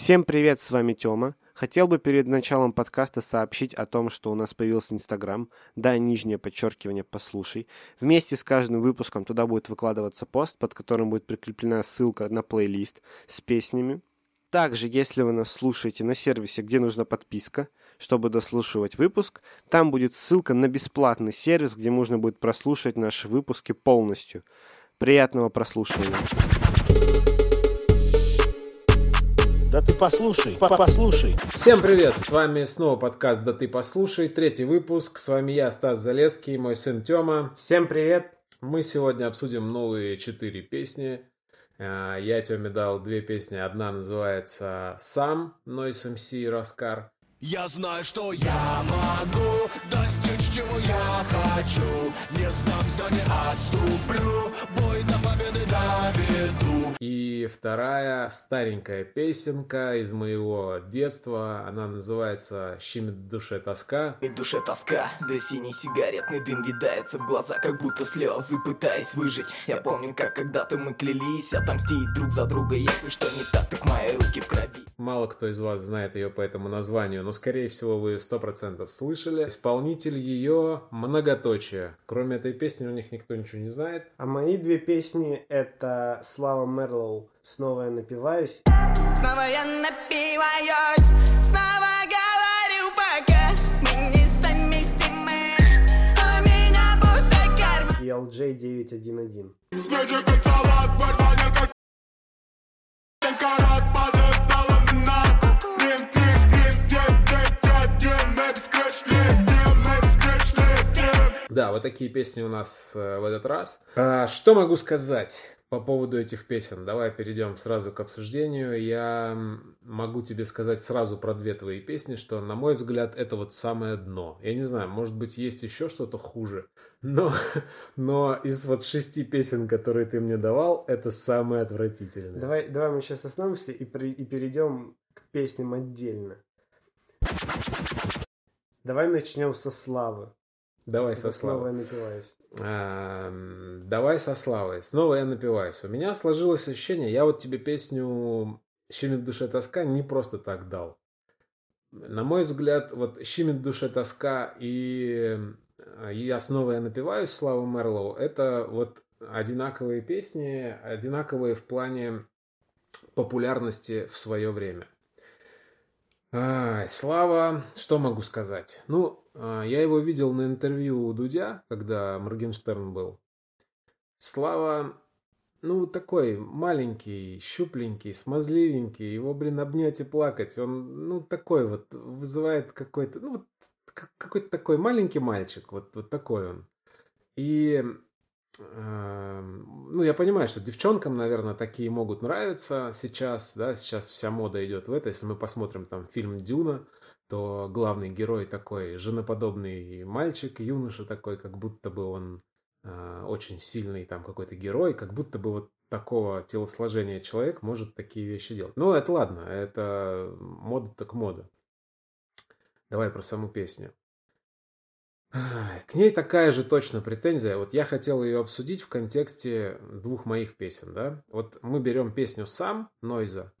Всем привет, с вами Тёма. Хотел бы перед началом подкаста сообщить о том, что у нас появился Инстаграм, да, нижнее подчеркивание «послушай». Вместе с каждым выпуском туда будет выкладываться пост, под которым будет прикреплена ссылка на плейлист с песнями. Также, если вы нас слушаете на сервисе, где нужна подписка, чтобы дослушивать выпуск, там будет ссылка на бесплатный сервис, где можно будет прослушать наши выпуски полностью. Приятного прослушивания. Да ты послушай, по- послушай. Всем привет, с вами снова подкаст «Да ты послушай», третий выпуск. С вами я, Стас Залеский, мой сын Тёма. Всем привет. Мы сегодня обсудим новые четыре песни. А, Я Тёме дал две песни. Одна называется «Сам», Noise MC и Раскар. Я знаю, что я могу достичь, чего я хочу Не сдамся, не отступлю, бой до победы доведу И вторая старенькая песенка из моего детства. Она называется «Щемит в душе тоска». И в душе тоска, да синий сигаретный дым видается в глаза, как будто слезы, пытаясь выжить. Я помню, как когда-то мы клялись отомстить друг за друга, если что не так, так мои руки в крови. Мало кто из вас знает ее по этому названию, но, скорее всего, вы сто процентов слышали. Исполнитель ее многоточие. Кроме этой песни у них никто ничего не знает. А мои две песни — это Слава Мерлоу. «Снова я напиваюсь» Снова я напиваюсь, снова говорю пока. Мы несовместимы, у меня пустой карман и LJ 911. Свежий как салат, барбаня как карат Падает на ламинату Рим, рим, рим, дем, дем, дем, дем Мэпс скрэч, лет, дем, мэпс скрэч, лет, дем Да, вот такие песни у нас э, в этот раз. А, что могу сказать по поводу этих песен? Давай перейдем сразу к обсуждению. Я могу тебе сказать сразу про две твои песни, что, на мой взгляд, это вот самое дно. Я не знаю, может быть, есть еще что-то хуже, но, но из вот шести песен, которые ты мне давал, это самое отвратительное. Давай, давай мы сейчас остановимся и, при- и перейдем к песням отдельно. Давай начнем со Славы. Давай Это со «Снова Славой. я напиваюсь. Ам, Давай со Славой. Снова я напиваюсь. У меня сложилось ощущение, я вот тебе песню «Щемит в душе тоска» не просто так дал. На мой взгляд, вот «Щемит в душе тоска» и э, «Я снова я напиваюсь» Слава Мерлоу – это вот одинаковые песни, одинаковые в плане популярности в свое время. Ай, Слава, что могу сказать? Ну, а, я его видел на интервью у Дудя, когда Моргенштерн был. Слава, ну, такой маленький, щупленький, смазливенький. Его, блин, обнять и плакать. Он, ну, такой вот, вызывает какой-то, ну, вот, как- какой-то такой маленький мальчик. Вот, вот такой он. И, эм, ну, я понимаю, что девчонкам, наверное, такие могут нравиться сейчас, да, сейчас вся мода идет в это. Если мы посмотрим там фильм «Дюна», то главный герой такой женоподобный мальчик, юноша такой, как будто бы он э, очень сильный там какой-то герой, как будто бы вот такого телосложения человек может такие вещи делать. Ну, это ладно, это мода так мода. Давай про саму песню. К ней такая же точно претензия. Вот я хотел ее обсудить в контексте двух моих песен, да. Вот мы берем песню «Сам» Нойза,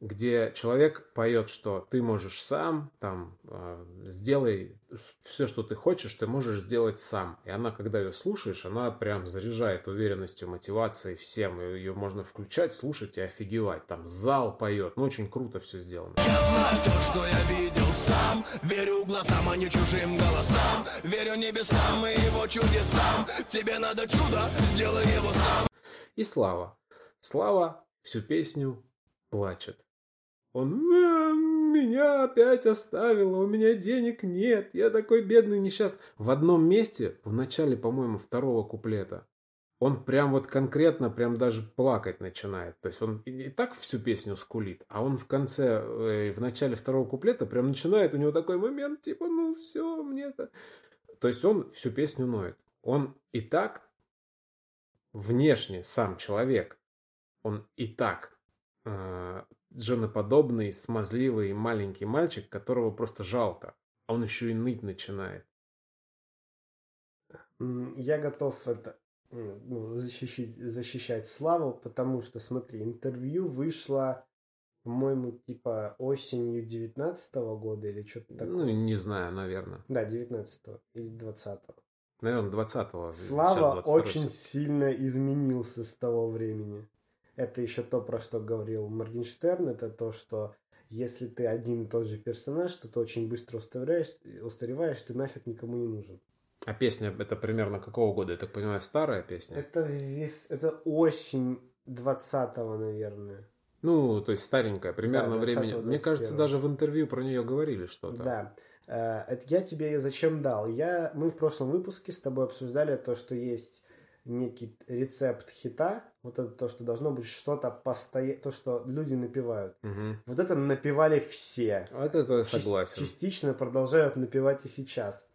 где человек поет, что ты можешь сам, там, э, сделай все, что ты хочешь, ты можешь сделать сам. И она, когда ее слушаешь, она прям заряжает уверенностью, мотивацией всем. И ее можно включать, слушать и офигевать. Там зал поет. Ну, очень круто все сделано. Я знаю то, что я видел сам Верю глазам, а не чужим голосам Верю небесам и его чудесам Тебе надо чудо, сделай его сам И Слава. Слава всю песню плачет. Он «А, меня опять оставила, у меня денег нет, я такой бедный несчастный. В одном месте, в начале, по-моему, второго куплета, он прям вот конкретно, прям даже плакать начинает. То есть он и так всю песню скулит, а он в конце, э, в начале второго куплета прям начинает, у него такой момент, типа, ну все, мне это... То есть он всю песню ноет. Он и так внешне сам человек, он и так э, женоподобный, смазливый маленький мальчик, которого просто жалко. А он еще и ныть начинает. Я готов это ну, защищать, защищать Славу, потому что, смотри, интервью вышло по-моему, типа осенью 19 года или что-то такое. Ну, не знаю, наверное. Да, 19 или 20 Наверное, 20-го. Слава Сейчас 22-й очень сильно изменился с того времени. Это еще то, про что говорил Моргенштерн, это то, что если ты один и тот же персонаж, то ты очень быстро устареваешь, устареваешь ты нафиг никому не нужен. А песня это примерно какого года? Я так понимаю, старая песня? Это, вес, это осень 20-го, наверное. Ну, то есть старенькая, примерно Да, времени. 20-го, Мне кажется, 21-го. даже в интервью про нее говорили что-то. Да. Э, Это я тебе ее зачем дал? Я, мы в прошлом выпуске с тобой обсуждали то, что есть некий рецепт хита, вот это то, что должно быть что-то постоянно, то, что люди напевают. Мгм. Вот это напевали все. Вот это Част- согласен. Частично продолжают напевать и сейчас.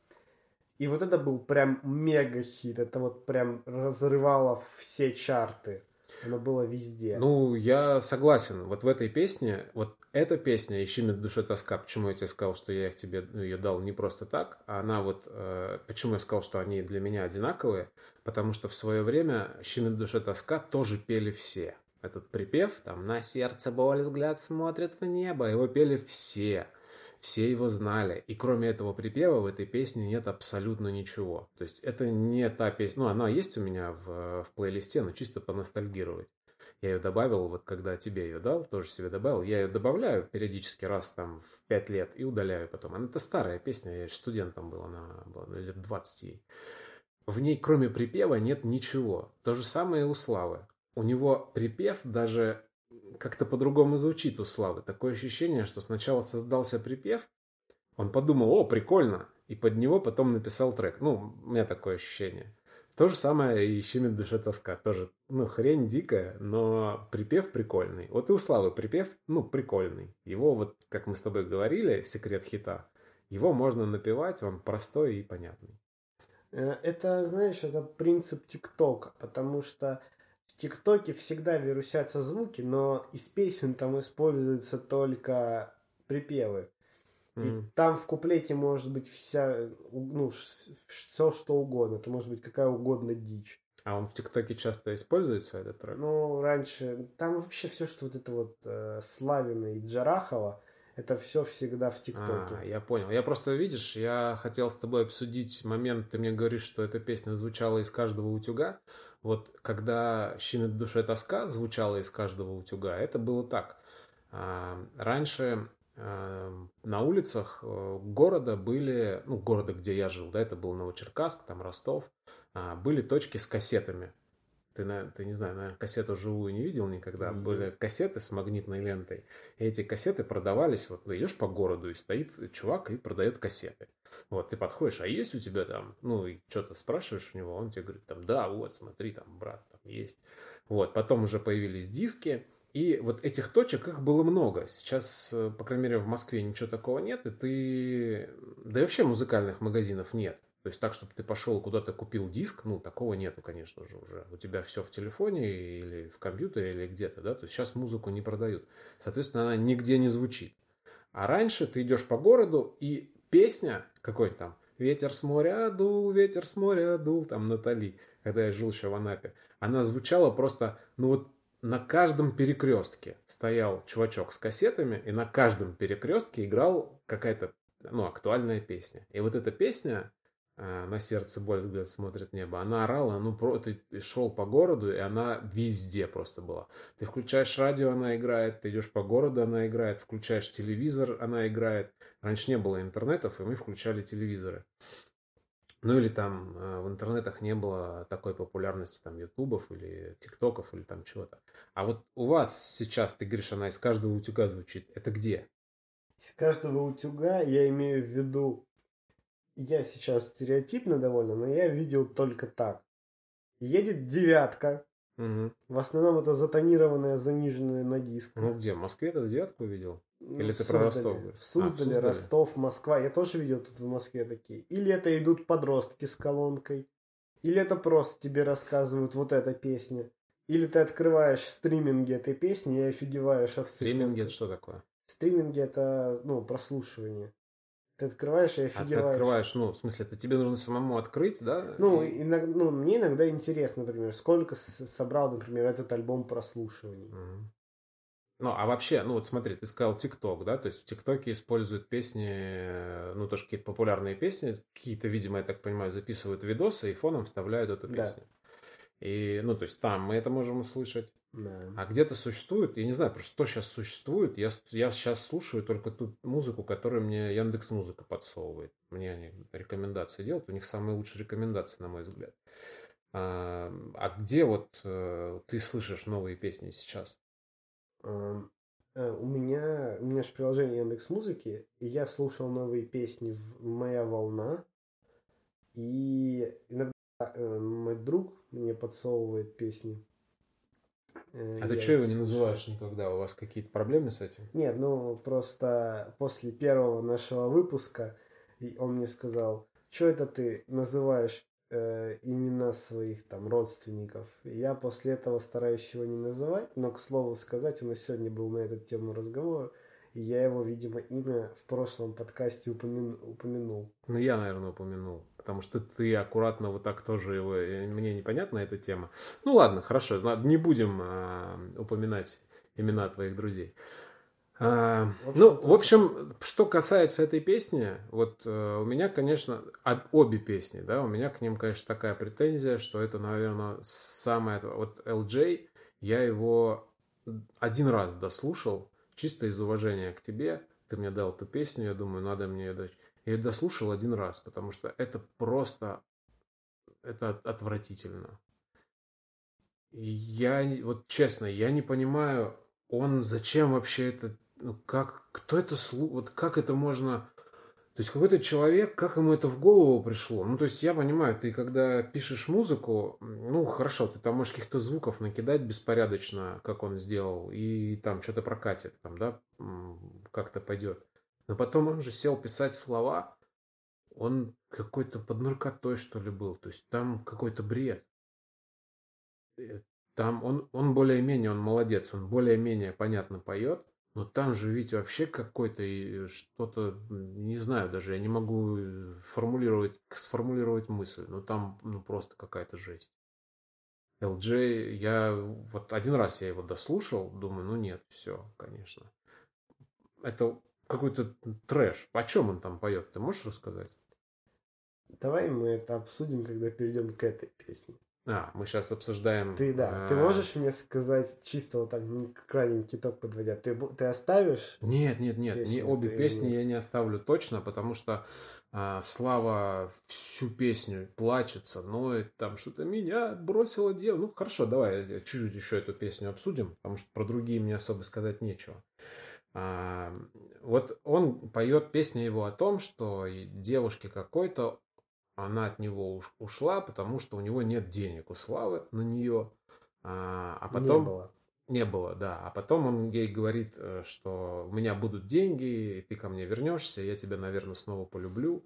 И вот это был прям мега хит. Это вот прям разрывало все чарты. Оно было везде. Ну, я согласен. Вот в этой песне, вот эта песня «Ищи в душе тоска», почему я тебе сказал, что я их тебе ну, ее дал не просто так, а она вот, э, почему я сказал, что они для меня одинаковые, потому что в свое время «Ищи в душе тоска» тоже пели все. Этот припев, там, «На сердце боль, взгляд смотрит в небо», его пели все. Все его знали. И кроме этого припева в этой песне нет абсолютно ничего. То есть это не та песня... Ну, она есть у меня в, в плейлисте, но чисто поностальгировать. Я ее добавил, вот когда тебе ее дал, тоже себе добавил. Я ее добавляю периодически раз там в 5 лет и удаляю потом. Она это старая песня, я студентом был, она была ну, лет 20 ей. В ней кроме припева нет ничего. То же самое и у Славы. У него припев даже как-то по-другому звучит у Славы. Такое ощущение, что сначала создался припев, он подумал, о, прикольно, и под него потом написал трек. Ну, у меня такое ощущение. То же самое и «Щемит душе тоска». Тоже, ну, хрень дикая, но припев прикольный. Вот и у Славы припев, ну, прикольный. Его вот, как мы с тобой говорили, секрет хита, его можно напевать, он простой и понятный. Э, Это, знаешь, это принцип ТикТока, потому что в ТикТоке всегда вирусятся звуки, но из песен там используются только припевы. И Мгм. там в куплете может быть вся, ну, все что угодно. Это может быть какая угодно дичь. А он в ТикТоке часто используется, этот трек? Ну, раньше, там вообще все, что вот это вот э, Славина и Джарахова, это все всегда в ТикТоке. А, я понял. Я просто, видишь, я хотел с тобой обсудить момент, ты мне говоришь, что эта песня звучала из каждого утюга. Вот когда «Щемит душе тоска» звучала из каждого утюга, это было так. А, Раньше на улицах э, города были, ну, города, где я жил, да, это был Новочеркасск, там Ростов, а, были точки с кассетами. Ты, ты не знаю, наверное, кассету живую не видел никогда. Видел. Были кассеты с магнитной лентой. И эти кассеты продавались, вот ты идешь по городу, и стоит чувак и продает кассеты. Вот, ты подходишь, а есть у тебя там, ну, и что-то спрашиваешь у него, он тебе говорит, там, да, вот, смотри, там, брат, там есть. Вот, потом уже появились диски, и вот этих точек, их было много. Сейчас, э, по крайней мере, в Москве ничего такого нет, и ты... Да и вообще музыкальных магазинов нет. То есть так, чтобы ты пошел куда-то купил диск, ну, такого нету, конечно же, уже. У тебя все в телефоне или в компьютере или где-то, да? То есть сейчас музыку не продают. Соответственно, она нигде не звучит. А раньше ты идешь по городу, и песня какой-то там «Ветер с моря дул, ветер с моря дул», там Натали, когда я жил еще в Анапе, она звучала просто, ну вот на каждом перекрестке стоял чувачок с кассетами, и на каждом перекрестке играл какая-то, ну, актуальная песня. И вот эта песня э, «На сердце боль взгляд смотрит небо», она орала, ну, про, ты шел по городу, и она везде просто была. Ты включаешь радио, она играет, ты идешь по городу, она играет, включаешь телевизор, она играет. Раньше не было интернетов, и мы включали телевизоры. Ну или там э, в интернетах не было такой популярности там ютубов или тиктоков или там чего-то. А вот у вас сейчас, ты говоришь, она из каждого утюга звучит. Это где? Из каждого утюга я имею в виду, я сейчас стереотипно довольно, но я видел только так. Едет девятка, Мгм. в основном это затонированная, заниженная на диск. Ну где? В Москве ты девятку видел? Ну, или в ты про. Ростов говоришь? В А, в Суздале. Ростов, Москва. Я тоже видел тут в Москве такие. Или это идут подростки с колонкой. Или это просто тебе рассказывают вот эта песня. Или ты открываешь стриминги этой песни и офигеваешь от Стриминги это что такое? Стриминги это, ну, прослушивание. Ты открываешь и А ты офигеваешь. открываешь, ну, в смысле, это тебе нужно самому открыть, да? Ну, И- иногда, ну, мне иногда интересно, например, сколько собрал, например, этот альбом прослушиваний. Мгм. Ну, а вообще, ну вот смотри, ты сказал ТикТок, да, то есть в ТикТоке используют песни, э, ну, тоже какие-то популярные песни, какие-то, видимо, я так понимаю, записывают видосы и фоном вставляют эту Да. песню. И, ну, то есть там мы это можем услышать. Да. А где-то существует, я не знаю, просто что сейчас существует, я, я сейчас слушаю только ту музыку, которую мне Яндекс Музыка подсовывает. Мне они рекомендации делают, у них самые лучшие рекомендации, на мой взгляд. А, а где вот э, ты слышишь новые песни сейчас? Э, У меня, у меня же приложение Яндекс Музыки, и я слушал новые песни в «Моя волна», и иногда э, мой друг мне подсовывает песни. Э, А ты что его не называешь никогда? У вас какие-то проблемы с этим? Нет, ну просто после первого нашего выпуска он мне сказал, что это ты называешь э, имена своих там родственников. Я после этого стараюсь его не называть, но к слову сказать, у нас сегодня был на эту тему разговор, и я его, видимо, имя в прошлом подкасте упомя- упомянул. Ну, я, наверное, упомянул. Потому что ты аккуратно вот так тоже его... э, Мне непонятна эта тема. Ну, ладно, хорошо. Не будем а, упоминать имена твоих друзей. А, В ну, в общем, что касается этой песни, вот э, у меня, конечно, об- обе песни, да, у меня к ним, конечно, такая претензия, что это, наверное, самое... Вот LJ, я его один раз дослушал, чисто из уважения к тебе. Ты мне дал эту песню, я думаю, надо мне ее дать. Я ее дослушал один раз, потому что это просто... Это от- отвратительно. Я, вот честно, я не понимаю, он зачем вообще это... Ну, как... Кто это. Вот как это можно... То есть какой-то человек, как ему это в голову пришло? Ну, то есть я понимаю, ты когда пишешь музыку, ну, хорошо, ты там можешь каких-то звуков накидать беспорядочно, как он сделал, и там что-то прокатит, там, да, как-то пойдет. Но потом он же сел писать слова, он какой-то под наркотой, что ли, был. То есть там какой-то бред. Э, Там он, он более-менее, он молодец, он более-менее понятно поет, но там же ведь вообще какой-то и что-то, не знаю даже, я не могу э, формулировать, сформулировать мысль, но там ну, просто какая-то жесть. LJ, я вот один раз я его дослушал, думаю, ну нет, все, конечно. Это какой-то трэш. О чем он там поет? Ты можешь рассказать? Давай мы это обсудим, когда перейдем к этой песне. А, мы сейчас обсуждаем... Ты, да, ты а, можешь мне сказать, чисто вот так, не крайний киток подводя, ты, ты оставишь? Нет, нет, нет, не Песню обе ты песни не- я не оставлю точно, потому что а, Слава всю песню плачется, ноет, там что-то меня бросила дева. Ну хорошо, давай чуть-чуть еще эту песню обсудим, потому что про другие мне особо сказать нечего. А, вот он поет песню его о том, что девушке какой-то она от него уш- ушла, потому что у него нет денег у Славы на нее. А, а потом... Не было. Не было, да. А потом он ей говорит, э, что у меня будут деньги, и ты ко мне вернешься, я тебя, наверное, снова полюблю.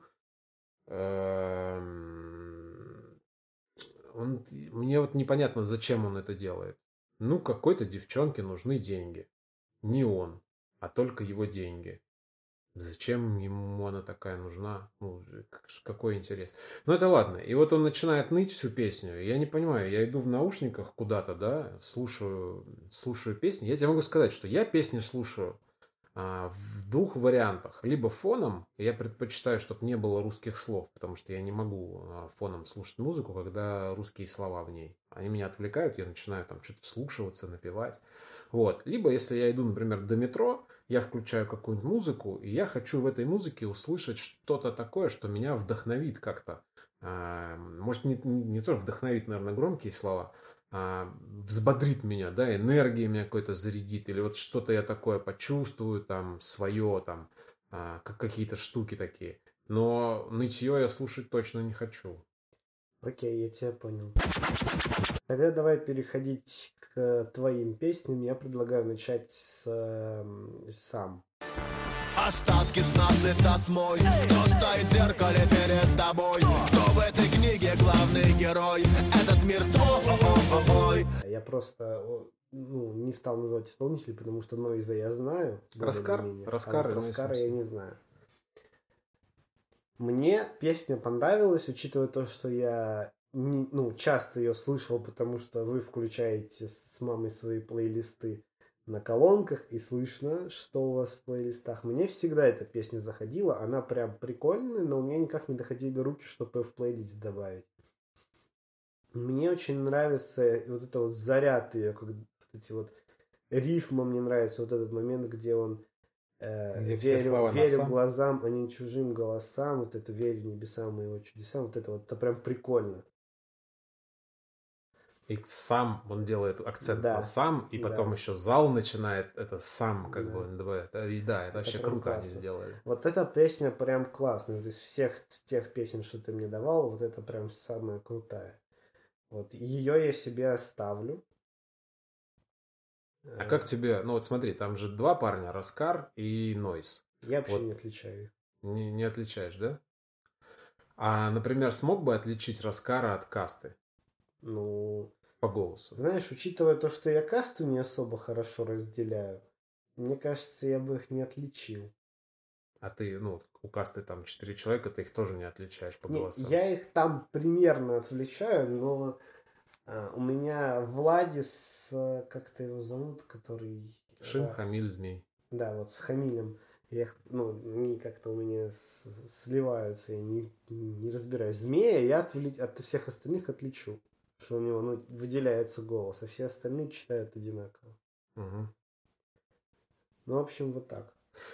Эм, Он, мне вот непонятно, зачем он это делает. Ну, какой-то девчонке нужны деньги. Не он, а только его деньги. Зачем ему она такая нужна? Ну, какой интерес? Ну, это ладно. И вот он начинает ныть всю песню. Я не понимаю, я иду в наушниках куда-то, да, слушаю, слушаю песни. Я тебе могу сказать, что я песни слушаю а, в двух вариантах. Либо фоном, я предпочитаю, чтобы не было русских слов, потому что я не могу а, фоном слушать музыку, когда русские слова в ней. Они меня отвлекают, я начинаю там что-то вслушиваться, напевать. Вот. Либо, если я иду, например, до метро, я включаю какую-нибудь музыку, и я хочу в этой музыке услышать что-то такое, что меня вдохновит как-то. А, Может, не, не, то вдохновит, наверное, громкие слова, а, взбодрит меня, да, энергия меня какой-то зарядит, или вот что-то я такое почувствую, там, свое, там, а, как какие-то штуки такие. Но нытье я слушать точно не хочу. Окей, я тебя понял. Тогда давай переходить к твоим песням. Я предлагаю начать с эм, сам. Остатки сна с лица смой Кто стоит в зеркале перед тобой Кто в этой книге главный герой Этот мир твой Я просто ну, не стал называть исполнителей, потому что Нойза я знаю. Раскар? Раскар а и вот Раскара я не знаю. Мне песня понравилась, учитывая то, что я не- ну, часто ее слышал, потому что вы включаете с с мамой свои плейлисты на колонках и слышно, что у вас в плейлистах. Мне всегда эта песня заходила, она прям прикольная, но у меня никак не доходили руки, чтобы ее в плейлист добавить. Мне очень нравится вот это вот заряд ее, как вот эти вот рифмы мне нравится, вот этот момент, где он э, Где все верю, слова на верю глазам, а не чужим голосам, вот это верю небесам и его чудесам, вот это вот, это прям прикольно. И сам он делает акцент Да. на сам, и потом Да. еще зал начинает это сам, как Да. бы НДВ. Это- И да, это, Это вообще круто они классно. сделали. Вот эта песня прям классная. Вот из всех тех песен, что ты мне давал, вот это прям самая крутая. Вот ее я себе оставлю. А как тебе, ну вот смотри, там же два парня, Раскар и Нойс. Я вообще вот- не отличаю их. Не, не отличаешь, да? А, например, смог бы отличить Раскара от Касты Ну, по голосу? знаешь, учитывая то, что я касту не особо хорошо разделяю, мне кажется, я бы их не отличил. А ты, ну, у Касты там четыре человека, ты их тоже не отличаешь по Не, голосам. я их там примерно отличаю, но а, у меня Владис, а, как то его зовут, который... Шин, а, Хамиль, Змей. Да, вот с Хамилем. Я их, ну, они как-то у меня с- сливаются, я не, не разбираюсь. Змея я отвли- от всех остальных отличу, что у него, ну, выделяется голос, а все остальные читают одинаково. Мгм. Ну, в общем, вот так.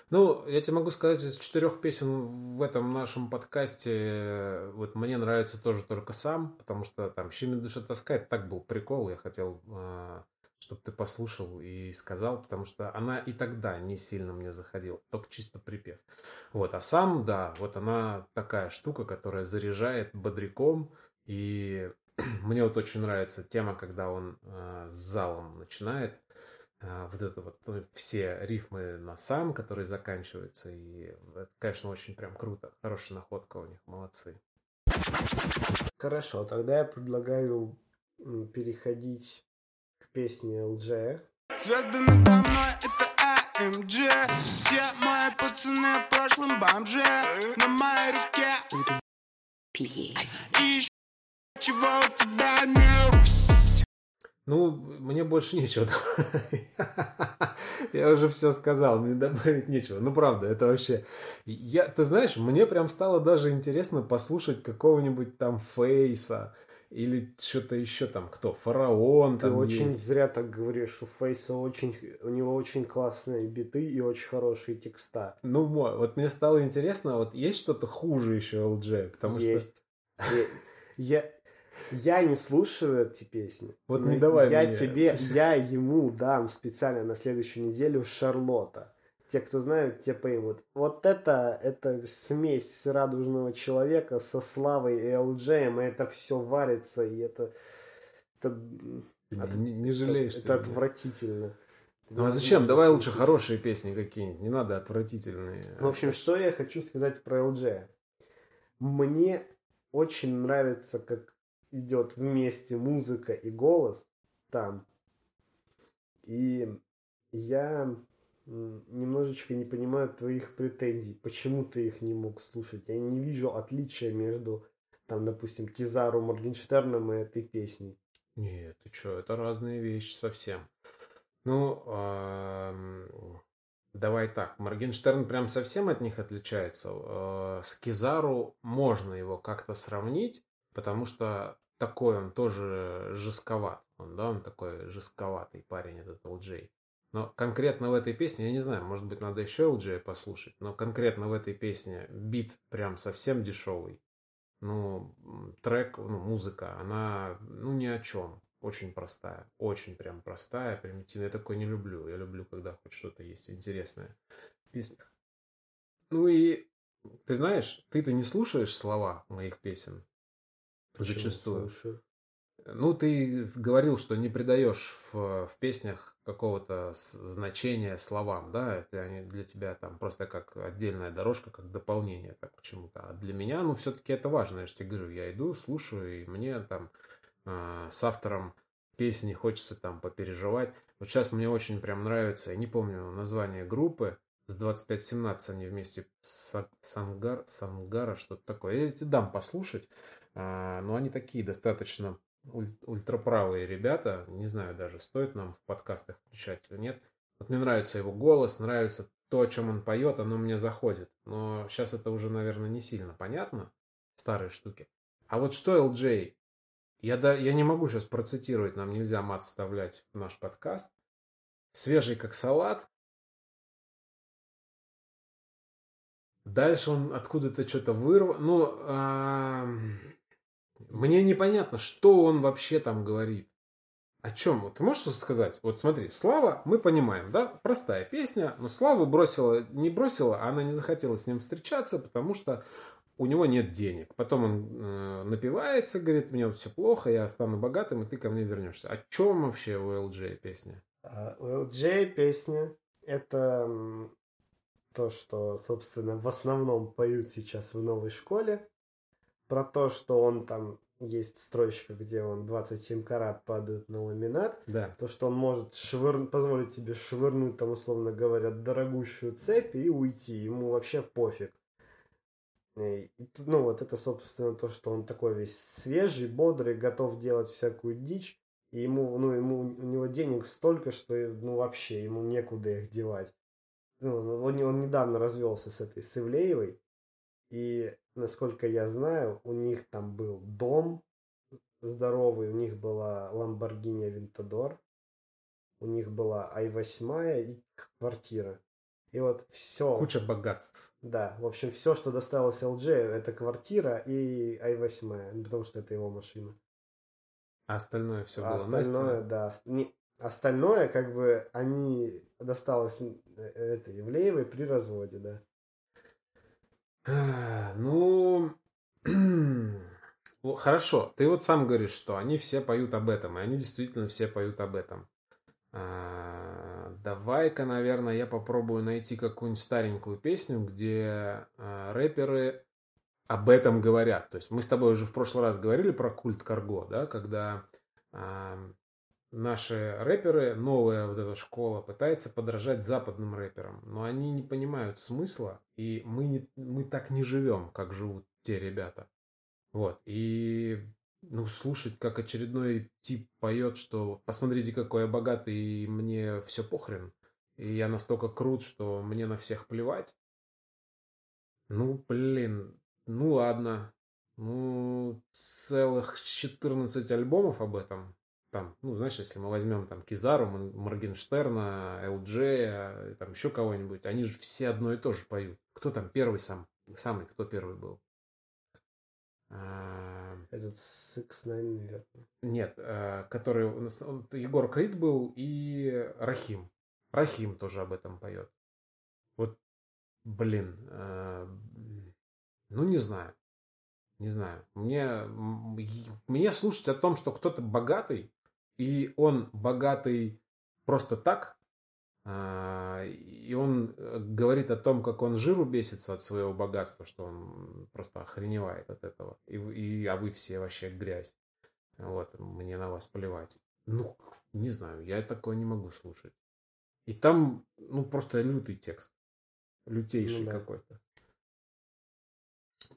Ну, я тебе могу сказать, из четырех песен в этом нашем подкасте, э, вот мне нравится тоже только сам, потому что там «Щеми душа таскает» так был прикол, я хотел, чтобы ты послушал и сказал, потому что она и тогда не сильно мне заходила, только чисто припев. Вот, а сам, да, вот она такая штука, которая заряжает бодряком, и мне вот очень нравится тема, когда он э, с залом начинает, а, вот это вот ну, все рифмы на сам, которые заканчиваются, и это, конечно, очень прям круто. Хорошая находка у них, молодцы. Хорошо, тогда я предлагаю переходить к песне LG. Звезды надо мной это AMG Все мои пацаны в прошлом бомже На моей руке И чего у тебя нет Ну, мне больше нечего. Я уже все сказал, мне добавить нечего. Ну, правда, это вообще... Я, ты знаешь, мне прям стало даже интересно послушать какого-нибудь там Фейса или что-то еще там, кто? Фараон Ты там очень есть. зря так говоришь, у Фейса очень, у него очень классные биты и очень хорошие текста. Ну, вот мне стало интересно, вот есть что-то хуже еще LJ? Потому что... Есть. Я, я, не слушаю эти песни. Вот но не давай я мне. тебе, я ему дам специально на следующую неделю Шарлотта. Те, кто знают, те поймут. Вот это, это смесь радужного человека со Славой и LJ, и это все варится, и это, это, Ты не, не жалеешь. это, меня. отвратительно. Ну а зачем? Давай лучше хорошие песни какие-нибудь. Не надо отвратительные. В общем, что я хочу сказать про LG. Мне очень нравится, как идет вместе музыка и голос там. И я немножечко не понимаю твоих претензий. Почему ты их не мог слушать? Я не вижу отличия между, там, допустим, Кизару Моргенштерном и этой песней. Нет, ты что, это разные вещи совсем. Ну, давай так. Моргенштерн прям совсем от них отличается. Э, С Кизару можно его как-то сравнить, потому что такой он тоже жестковат. Он, да, он такой жестковатый парень, этот LJ. Но конкретно в этой песне, я не знаю, может быть, надо еще LJ послушать, но конкретно в этой песне бит прям совсем дешевый. Ну, трек, ну, музыка, она, ну, ни о чем. Очень простая. Очень прям простая, примитивная. Я такой не люблю. Я люблю, когда хоть что-то есть интересное в песнях. Ну и, ты знаешь, ты-то не слушаешь слова моих песен? Почему Зачастую. слушаю? Ну, ты говорил, что не придаешь в, в песнях какого-то с- значения словам, да, это они для тебя там просто как отдельная дорожка, как дополнение так почему-то. А для меня, ну, все-таки это важно. Я же тебе говорю, я иду, слушаю, и мне там э, с автором песни хочется там попереживать. Вот сейчас мне очень прям нравится, я не помню название группы, с 2517 они вместе с Сангар, Сангара, что-то такое. Я тебе дам послушать. А, но они такие достаточно уль- ультраправые ребята. Не знаю даже, стоит нам в подкастах включать или нет. Вот мне нравится его голос, нравится то, о чем он поет, оно мне заходит. Но сейчас это уже, наверное, не сильно понятно, старые штуки. А вот что LJ? Я, да, я не могу сейчас процитировать, нам нельзя мат вставлять в наш подкаст. Свежий как салат. Дальше он откуда-то что-то вырвал. Ну, а, мне непонятно, что он вообще там говорит. О чем? Ты можешь сказать? Вот смотри, Слава, мы понимаем, да? Простая песня, но Славу бросила, не бросила, а она не захотела с ним встречаться, потому что у него нет денег. Потом он э, напивается, говорит, мне вот все плохо, я стану богатым, и ты ко мне вернешься. О чем вообще у LJ песня? А, У LJ песня это то, что, собственно, в основном поют сейчас в новой школе. Про то, что он там есть строчка, где он 27 карат падают на ламинат. Да. То, что он может швыр... позволить тебе швырнуть, там, условно говоря, дорогущую цепь и уйти. Ему вообще пофиг. И, ну, вот это, собственно, то, что он такой весь свежий, бодрый, готов делать всякую дичь. И ему, ну, ему, у него денег столько, что, ну, вообще, ему некуда их девать. Ну, он, он недавно развелся с этой с Ивлеевой. И, насколько я знаю, у них там был дом здоровый, у них была Lamborghini Aventador, у них была i8 и квартира. И вот все. Куча богатств. Да, в общем, все, что досталось LG, это квартира и i8, ну, потому что это его машина. А остальное все А было остальное, Настя. да. Не, остальное, как бы, они досталось э, этой Ивлеевой при разводе, да. Ну, хорошо. Ты вот сам говоришь, что они все поют об этом, и они действительно все поют об этом. А, Давай-ка, наверное, я попробую найти какую-нибудь старенькую песню, где а, рэперы об этом говорят. То есть мы с тобой уже в прошлый раз говорили про культ Карго, да, когда наши рэперы, новая вот эта школа, пытается подражать западным рэперам, но они не понимают смысла, и мы, не, мы так не живем, как живут те ребята. Вот, и ну, слушать, как очередной тип поет, что посмотрите, какой я богатый, и мне все похрен, и я настолько крут, что мне на всех плевать. Ну, блин, ну ладно. Ну, целых 14 альбомов об этом. Там, ну, знаешь, если мы возьмем там Кизару, Мор- Моргенштерна, ЛДЖ, там еще кого-нибудь, они же все одно и то же поют. Кто там первый сам? Самый, кто первый был? А, Этот Six Nine, наверное. Нет, э, который у нас- он- Егор Крид был и Рахим. Рахим тоже об этом поет. Вот, блин, э, ну не знаю, не знаю. Мне, мне слушать о том, что кто-то богатый, и он богатый просто так, а, и он э, говорит о том, как он жиру бесится от своего богатства, что он просто охреневает от этого. И, и, а вы все вообще грязь. Вот, мне на вас плевать. Ну, не знаю, я такое не могу слушать. И там, ну, просто лютый текст. Лютейший Ну да. какой-то.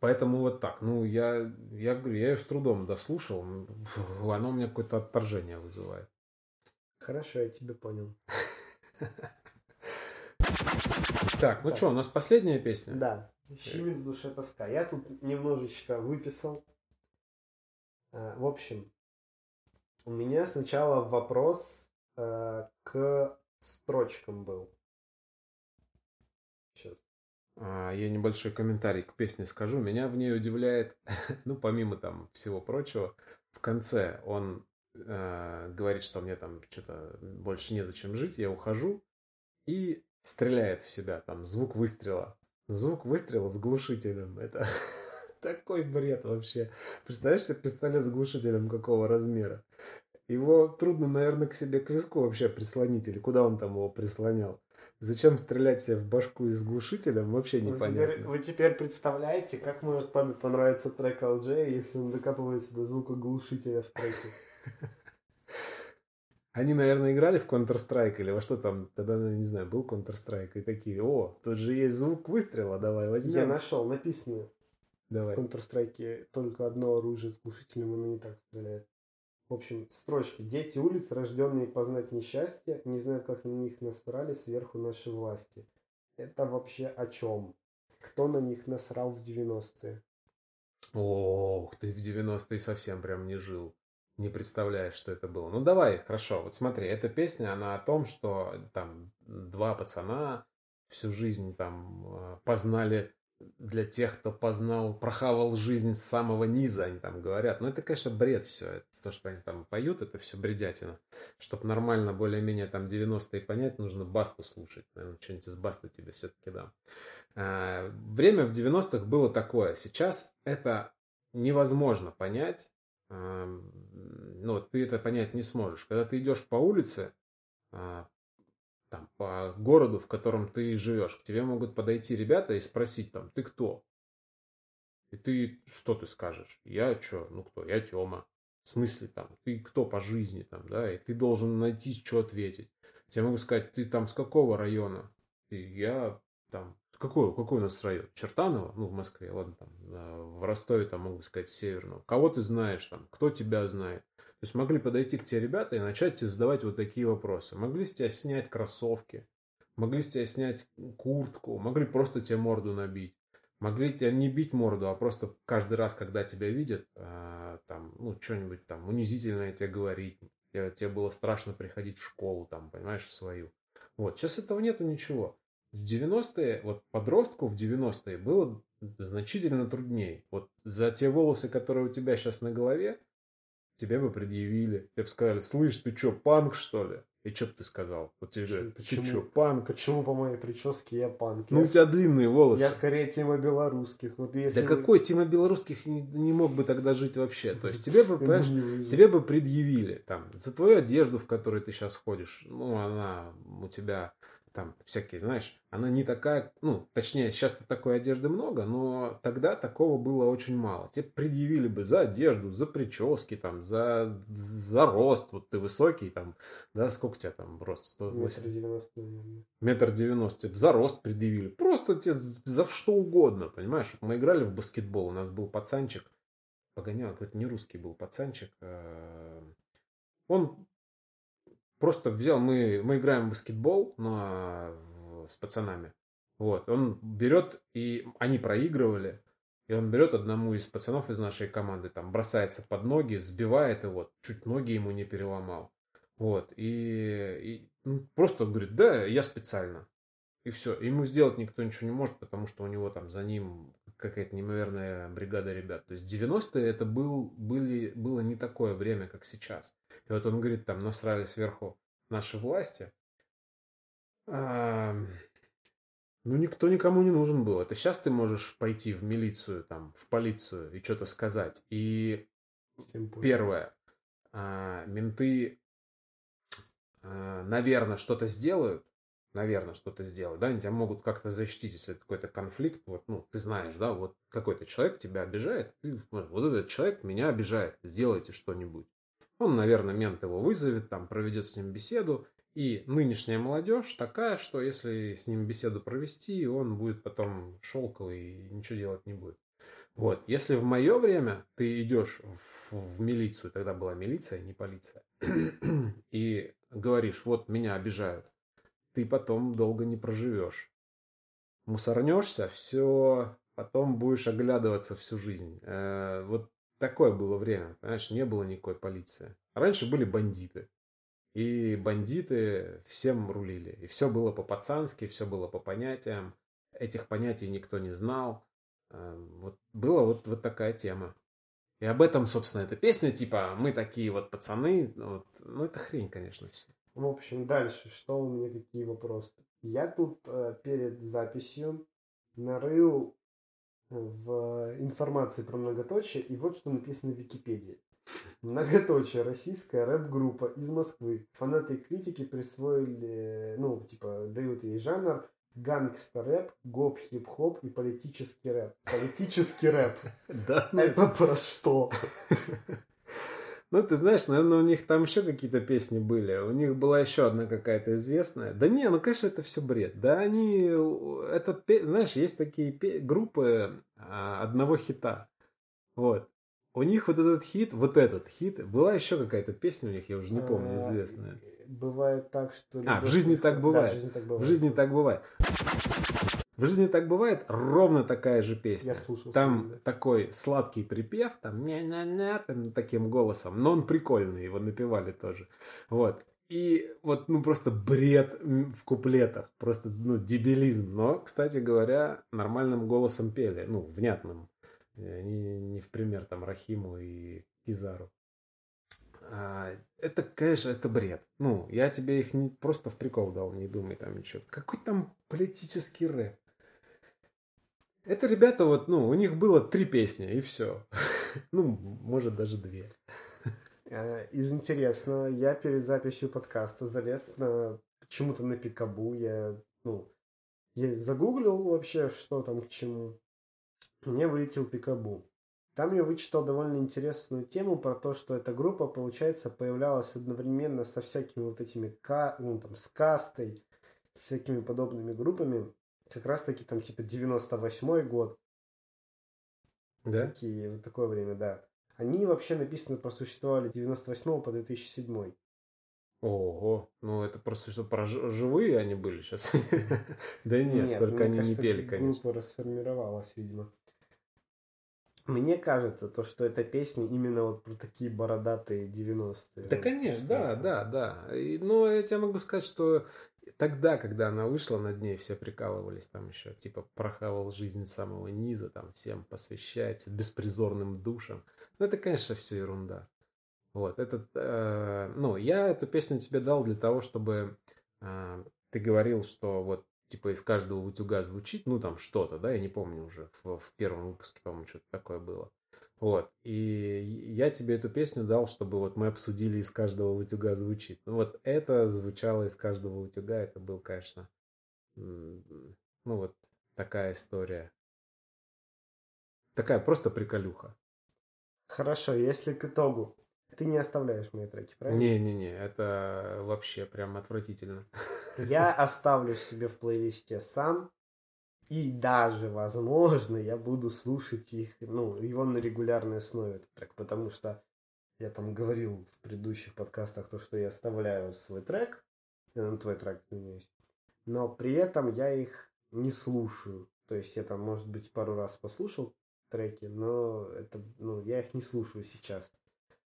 Поэтому вот так. Ну, я, я говорю, я ее с трудом дослушал. Фу, Оно у меня какое-то отторжение вызывает. Хорошо, я тебя понял. Так, ну что, у нас последняя песня? Да. Щемит в душе тоска. Я тут немножечко выписал. А, В общем, у меня сначала вопрос э, к строчкам был. А, Я небольшой комментарий к песне скажу. Меня в ней удивляет, ну, помимо там всего прочего, в конце он э, говорит, что мне там что-то больше незачем жить, я ухожу, и стреляет в себя, там, звук выстрела. Звук выстрела с глушителем. Это такой бред вообще. Представляешь себе пистолет с глушителем какого размера? Его трудно, наверное, к себе к виску вообще прислонить, или куда он там его прислонял. Зачем стрелять себе в башку из глушителем, вообще Вы непонятно. теперь, вы теперь представляете, как может папе понравиться трек LJ, если он докапывается до звука глушителя в треке? Они, наверное, играли в Counter-Strike или во что там, тогда, ну, не знаю, был Counter-Strike, и такие, о, тут же есть звук выстрела, давай Я возьмем. нашел, написано Давай. в Counter-Strike только одно оружие с глушителем, оно не так стреляет. В общем, строчки. Дети улиц, рожденные познать несчастье, не знают, как на них насрали сверху наши власти. Это вообще о чем? Кто на них насрал в 90-е? Ох, ты в 90-е совсем прям не жил. Не представляешь, что это было. Ну давай, хорошо. Вот смотри, эта песня, она о том, что там два пацана всю жизнь там э, познали для тех, кто познал, прохавал жизнь с самого низа, они там говорят. Но это, конечно, бред все. Это то, что они там поют, это все бредятина. Чтобы нормально, более-менее там 90-е понять, нужно басту слушать. Наверное, что-нибудь из басты тебе все-таки дам. А, Время в 90-х было такое. Сейчас это невозможно понять. Ну, ты это понять не сможешь. Когда ты идешь по улице, а, там, по городу, в котором ты живешь, к тебе могут подойти ребята и спросить там, ты кто? И ты, что ты скажешь? Я что? Ну кто? Я Тёма. В смысле там? Ты кто по жизни там, да? И ты должен найти, что ответить. Я могу сказать, ты там с какого района? И я там, какой, какой у нас район? Чертаново? Ну, в Москве, ладно, там, да, в Ростове, там, могу сказать, Северного. Кого ты знаешь там? Кто тебя знает? Есть могли подойти к тебе ребята и начать тебе задавать вот такие вопросы. Могли с тебя снять кроссовки, могли с тебя снять куртку, могли просто тебе морду набить. Могли тебя не бить морду, а просто каждый раз, когда тебя видят, а, там, ну, что-нибудь там унизительное тебе говорить. Тебе, тебе было страшно приходить в школу, там, понимаешь, в свою. Вот, сейчас этого нету ничего. В 90-е, вот подростку в 90-е было значительно труднее. Вот за те волосы, которые у тебя сейчас на голове, тебе бы предъявили. Тебе бы сказали, слышь, ты что, панк, что ли? И что бы ты сказал? Вот тебе говорят, ты Почему? что, панк? Почему по моей прическе я панк? Ну, у я, тебя длинные волосы. я скорее тема белорусских. Вот если Да вы- какой Тима Белорусских не, не мог бы тогда жить вообще? То есть тебе бы, понимаешь, тебе бы предъявили там за твою одежду, в которой ты сейчас ходишь. Ну, она у тебя там всякие, знаешь, она не такая, ну, точнее, сейчас такой одежды много, но тогда такого было очень мало. Тебе предъявили бы за одежду, за прически, там, за, за рост, вот ты высокий, там, да, сколько у тебя там рост? 180? Метр девяносто, наверное. метр девяносто, за рост предъявили. Просто тебе за что угодно, понимаешь? Вот Мы играли в баскетбол, у нас был пацанчик, погонял, какой-то не русский был пацанчик. э, Он просто взял, мы, мы играем в баскетбол на, в- с пацанами. Вот, он берет, и они проигрывали, и он берет одному из пацанов из нашей команды, там, бросается под ноги, сбивает его, чуть ноги ему не переломал. Вот, и, и, ну, просто говорит, да, я специально. И все. Ему сделать никто ничего не может, потому что у него там за ним какая-то неимоверная бригада ребят. То есть 90-е это был, были, было не такое время, как сейчас. И вот он говорит, там насрали сверху наши власти. А, ну, никто никому не нужен был. Это сейчас ты можешь пойти в милицию, там, в полицию и что-то сказать. И. Первое. А, менты, наверное, что-то сделают. Наверное, что-то сделают. Да, они тебя могут как-то защитить, если это какой-то конфликт. Вот, ну, ты знаешь, да, вот какой-то человек тебя обижает. Ты, вот этот человек меня обижает. Сделайте что-нибудь. Он, наверное, мент его вызовет, там, проведет с ним беседу. И нынешняя молодежь такая, что если с ним беседу провести, он будет потом шелковый и ничего делать не будет. Вот, если в мое время ты идешь в, в милицию, тогда была милиция, не полиция, и говоришь, вот меня обижают, ты потом долго не проживешь. Мусорнешься, все, потом будешь оглядываться всю жизнь. Э, вот такое было время, понимаешь, не было никакой полиции. Раньше были бандиты. И бандиты всем рулили. И все было по-пацански, все было по понятиям. Этих понятий никто не знал. Э, Вот была вот, вот такая тема. И об этом, собственно, эта песня, типа, мы такие вот пацаны. Вот, ну это хрень, конечно, все. В общем, дальше, что у меня, какие вопросы? Я тут э, перед записью нарыл в информации про многоточие, и вот что написано в Википедии. Многоточие. Российская рэп-группа из Москвы. Фанаты и критики присвоили, ну, типа, дают ей жанр гангстер-рэп, гоп, хип-хоп и политический рэп. Политический рэп. Да, Это про что? Ну, ты знаешь, наверное, у них там еще какие-то песни были. У них была еще одна какая-то известная. Да не, ну, конечно, это все бред. Да они... Это, пе- знаешь, есть такие группы а, одного хита. Вот. у них вот этот хит, вот этот хит, была еще какая-то песня у них, я уже не помню, А, известная. Бывает так, что... А, в жизни так Да, бывает. в жизни так В бывает. жизни так бывает. В жизни так бывает ровно такая же песня. Я слушал. Там сегодня, да. такой сладкий припев, там ня-ня-ня, там таким голосом, но он прикольный, его напевали тоже. Вот. И вот, ну, просто бред в куплетах, просто, ну, дебилизм. Но, кстати говоря, нормальным голосом пели, ну, внятным. Не, не в пример там Рахиму и Кизару. А, это, конечно, это бред. Ну, я тебе их не просто в прикол дал, не думай там ничего. Какой там политический рэп? Это ребята вот, ну, у них было три песни, и все. Ну, может, даже две. Э, Из интересного, я перед записью подкаста залез на почему-то на Пикабу. Я, ну, я загуглил вообще, что там к чему. Мне вылетел Пикабу. Там я вычитал довольно интересную тему про то, что эта группа, получается, появлялась одновременно со всякими вот этими, ну, там, с кастой, с всякими подобными группами. Как раз-таки там типа 98 год, Да? такие, вот такое время, да. Они вообще написано просуществовали с 98 по 2007. Ого, ну это просто что, про живые они были сейчас? Да нет, столько мне они не пели, конечно. Группа расформировалась, видимо. Мне кажется, то, что эта песня именно вот про такие бородатые 90-е. Да, конечно, да, это. да, да. И, ну, я тебе могу сказать, что тогда, когда она вышла, над ней все прикалывались там еще, типа, прохавал жизнь самого низа, там, всем посвящается, беспризорным душам. Ну, это, конечно, все ерунда. Вот, этот, э, ну, я эту песню тебе дал для того, чтобы э, ты говорил, что вот, типа, из каждого утюга звучит, ну, там, что-то, да, я не помню уже, в, в первом выпуске, по-моему, что-то такое было. Вот, и я тебе эту песню дал, чтобы вот мы обсудили из каждого утюга звучит. Ну, вот это звучало из каждого утюга, это был, конечно, ну, вот такая история. Такая просто приколюха. Хорошо, если к итогу ты не оставляешь мои треки, правильно? Не-не-не, это вообще прям отвратительно. Я оставлю себе в плейлисте сам. И даже, возможно, я буду слушать их, ну, его на регулярной основе, этот трек, потому что я там говорил в предыдущих подкастах то, что я оставляю свой трек, э, ну, твой трек, извиняюсь, но при этом я их не слушаю. То есть я там, может быть, пару раз послушал треки, но это, ну, я их не слушаю сейчас.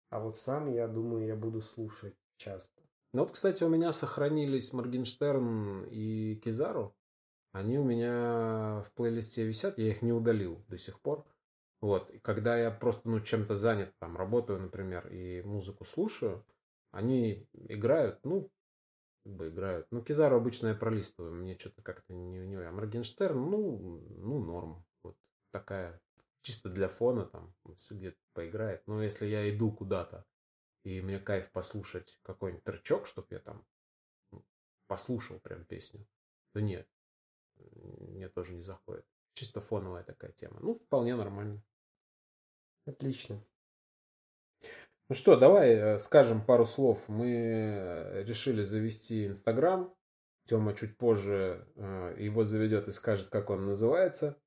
А вот сам, я думаю, я буду слушать часто. Ну вот, кстати, у меня сохранились Моргенштерн и Кизару. Они у меня в плейлисте висят, я их не удалил до сих пор. Вот, и когда я просто, ну, чем-то занят, там, работаю, например, и музыку слушаю, они играют, ну, как бы играют. Ну, Кизару обычно я пролистываю, мне что-то как-то не, не... А Моргенштерн, ну, ну, норм. Вот такая, чисто для фона, там, где-то поиграет. Но если я иду куда-то, и мне кайф послушать какой-нибудь тречок, чтобы я там ну, послушал прям песню, то нет, мне тоже не заходит. Чисто фоновая такая тема. Ну, вполне нормально. Отлично. Ну что, давай э, скажем пару слов. Мы э, решили завести Инстаграм. Тёма чуть позже э, его заведет и скажет, как он называется.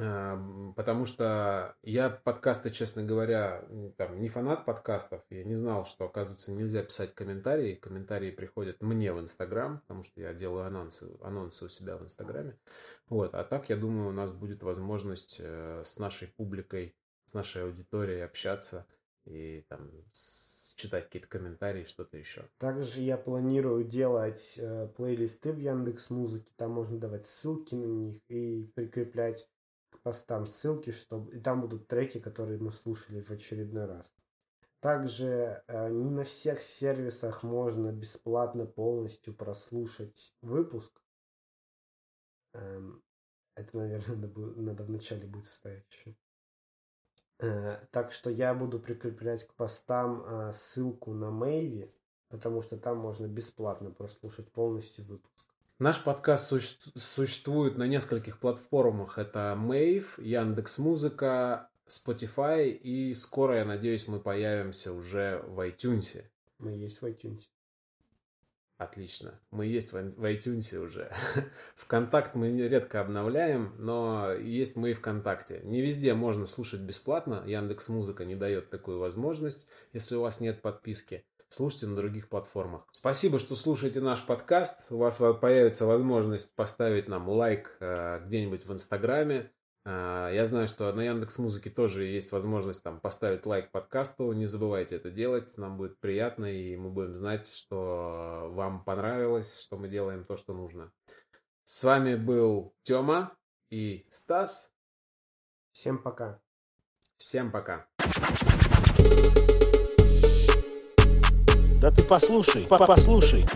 Э, Потому что я подкасты, честно говоря, там, не фанат подкастов. Я не знал, что, оказывается, нельзя писать комментарии. Комментарии приходят мне в Инстаграм, потому что я делаю анонсы, анонсы у себя в Инстаграме. Вот. А так, я думаю, у нас будет возможность э, с нашей публикой, с нашей аудиторией общаться и там читать какие-то комментарии, что-то еще. Также я планирую делать э, плейлисты в Яндекс Музыке. Там можно давать ссылки на них и прикреплять постам ссылки, чтобы и там будут треки, которые мы слушали в очередной раз. Также э, не на всех сервисах можно бесплатно полностью прослушать выпуск. Эм, это, наверное, надо, надо вначале будет вставить еще. Э, Так что я буду прикреплять к постам э, ссылку на Мэйви, потому что там можно бесплатно прослушать полностью выпуск. Наш подкаст суще- существует на нескольких платформах. Это Мейв, Яндекс Музыка, Spotify и скоро, я надеюсь, мы появимся уже в iTunes. Мы есть в iTunes. Отлично. Мы есть в, в iTunes уже. Вконтакт мы редко обновляем, но есть мы и ВКонтакте. Не везде можно слушать бесплатно. Яндекс Музыка не дает такую возможность, если у вас нет подписки. Слушайте на других платформах. Спасибо, что слушаете наш подкаст. У вас появится возможность поставить нам лайк э, где-нибудь в Инстаграме, а, я знаю, что на Яндекс Музыке тоже есть возможность там поставить лайк подкасту. Не забывайте это делать, нам будет приятно, и мы будем знать, что вам понравилось, что мы делаем то, что нужно. С вами был Тёма и Стас. Всем пока. Всем пока. Да ты послушай, послушай.